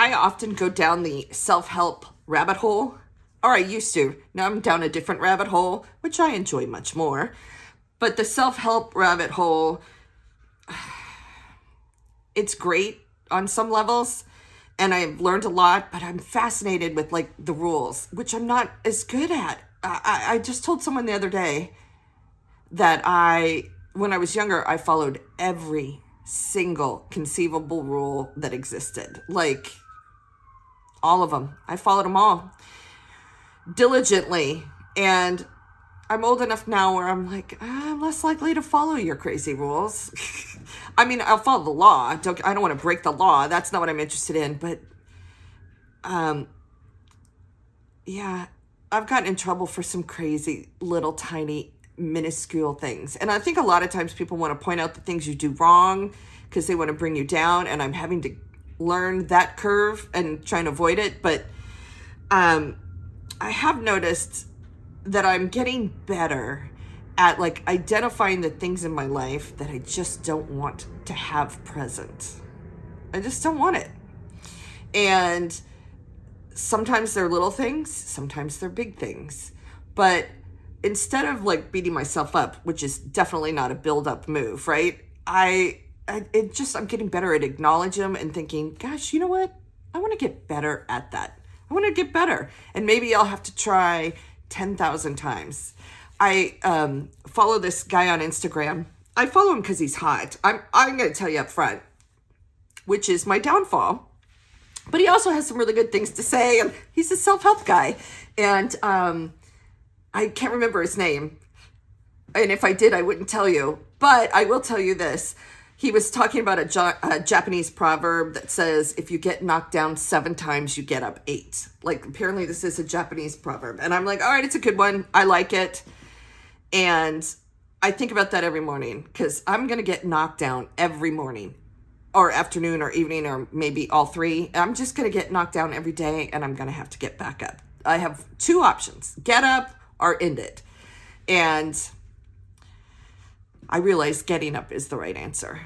I often go down the self help rabbit hole, or I used to. Now I'm down a different rabbit hole, which I enjoy much more. But the self help rabbit hole, it's great on some levels and I've learned a lot, but I'm fascinated with like the rules, which I'm not as good at. I, I just told someone the other day that I, when I was younger, I followed every single conceivable rule that existed. Like all of them. I followed them all diligently. And I'm old enough now where I'm like, I'm less likely to follow your crazy rules. I mean, I'll follow the law. Don't, I don't want to break the law. That's not what I'm interested in. But, um, yeah, I've gotten in trouble for some crazy little tiny minuscule things. And I think a lot of times people want to point out the things you do wrong because they want to bring you down. And I'm having to learn that curve and trying to avoid it. But um, I have noticed that I'm getting better at like identifying the things in my life that I just don't want to have present. I just don't want it. And sometimes they're little things, sometimes they're big things. But instead of like beating myself up, which is definitely not a build up move, right? I, I it just I'm getting better at acknowledging them and thinking, gosh, you know what? I want to get better at that. I want to get better. And maybe I'll have to try 10,000 times. I um, follow this guy on Instagram. I follow him because he's hot. I'm, I'm going to tell you up front, which is my downfall. But he also has some really good things to say, and he's a self help guy. And um, I can't remember his name. And if I did, I wouldn't tell you. But I will tell you this he was talking about a, jo- a, Japanese proverb that says, if you get knocked down seven times, you get up eight. Like, apparently, this is a Japanese proverb. And I'm like, all right, it's a good one. I like it. And I think about that every morning because I'm going to get knocked down every morning or afternoon or evening or maybe all three. I'm just going to get knocked down every day and I'm going to have to get back up. I have two options get up or end it. And I realize getting up is the right answer.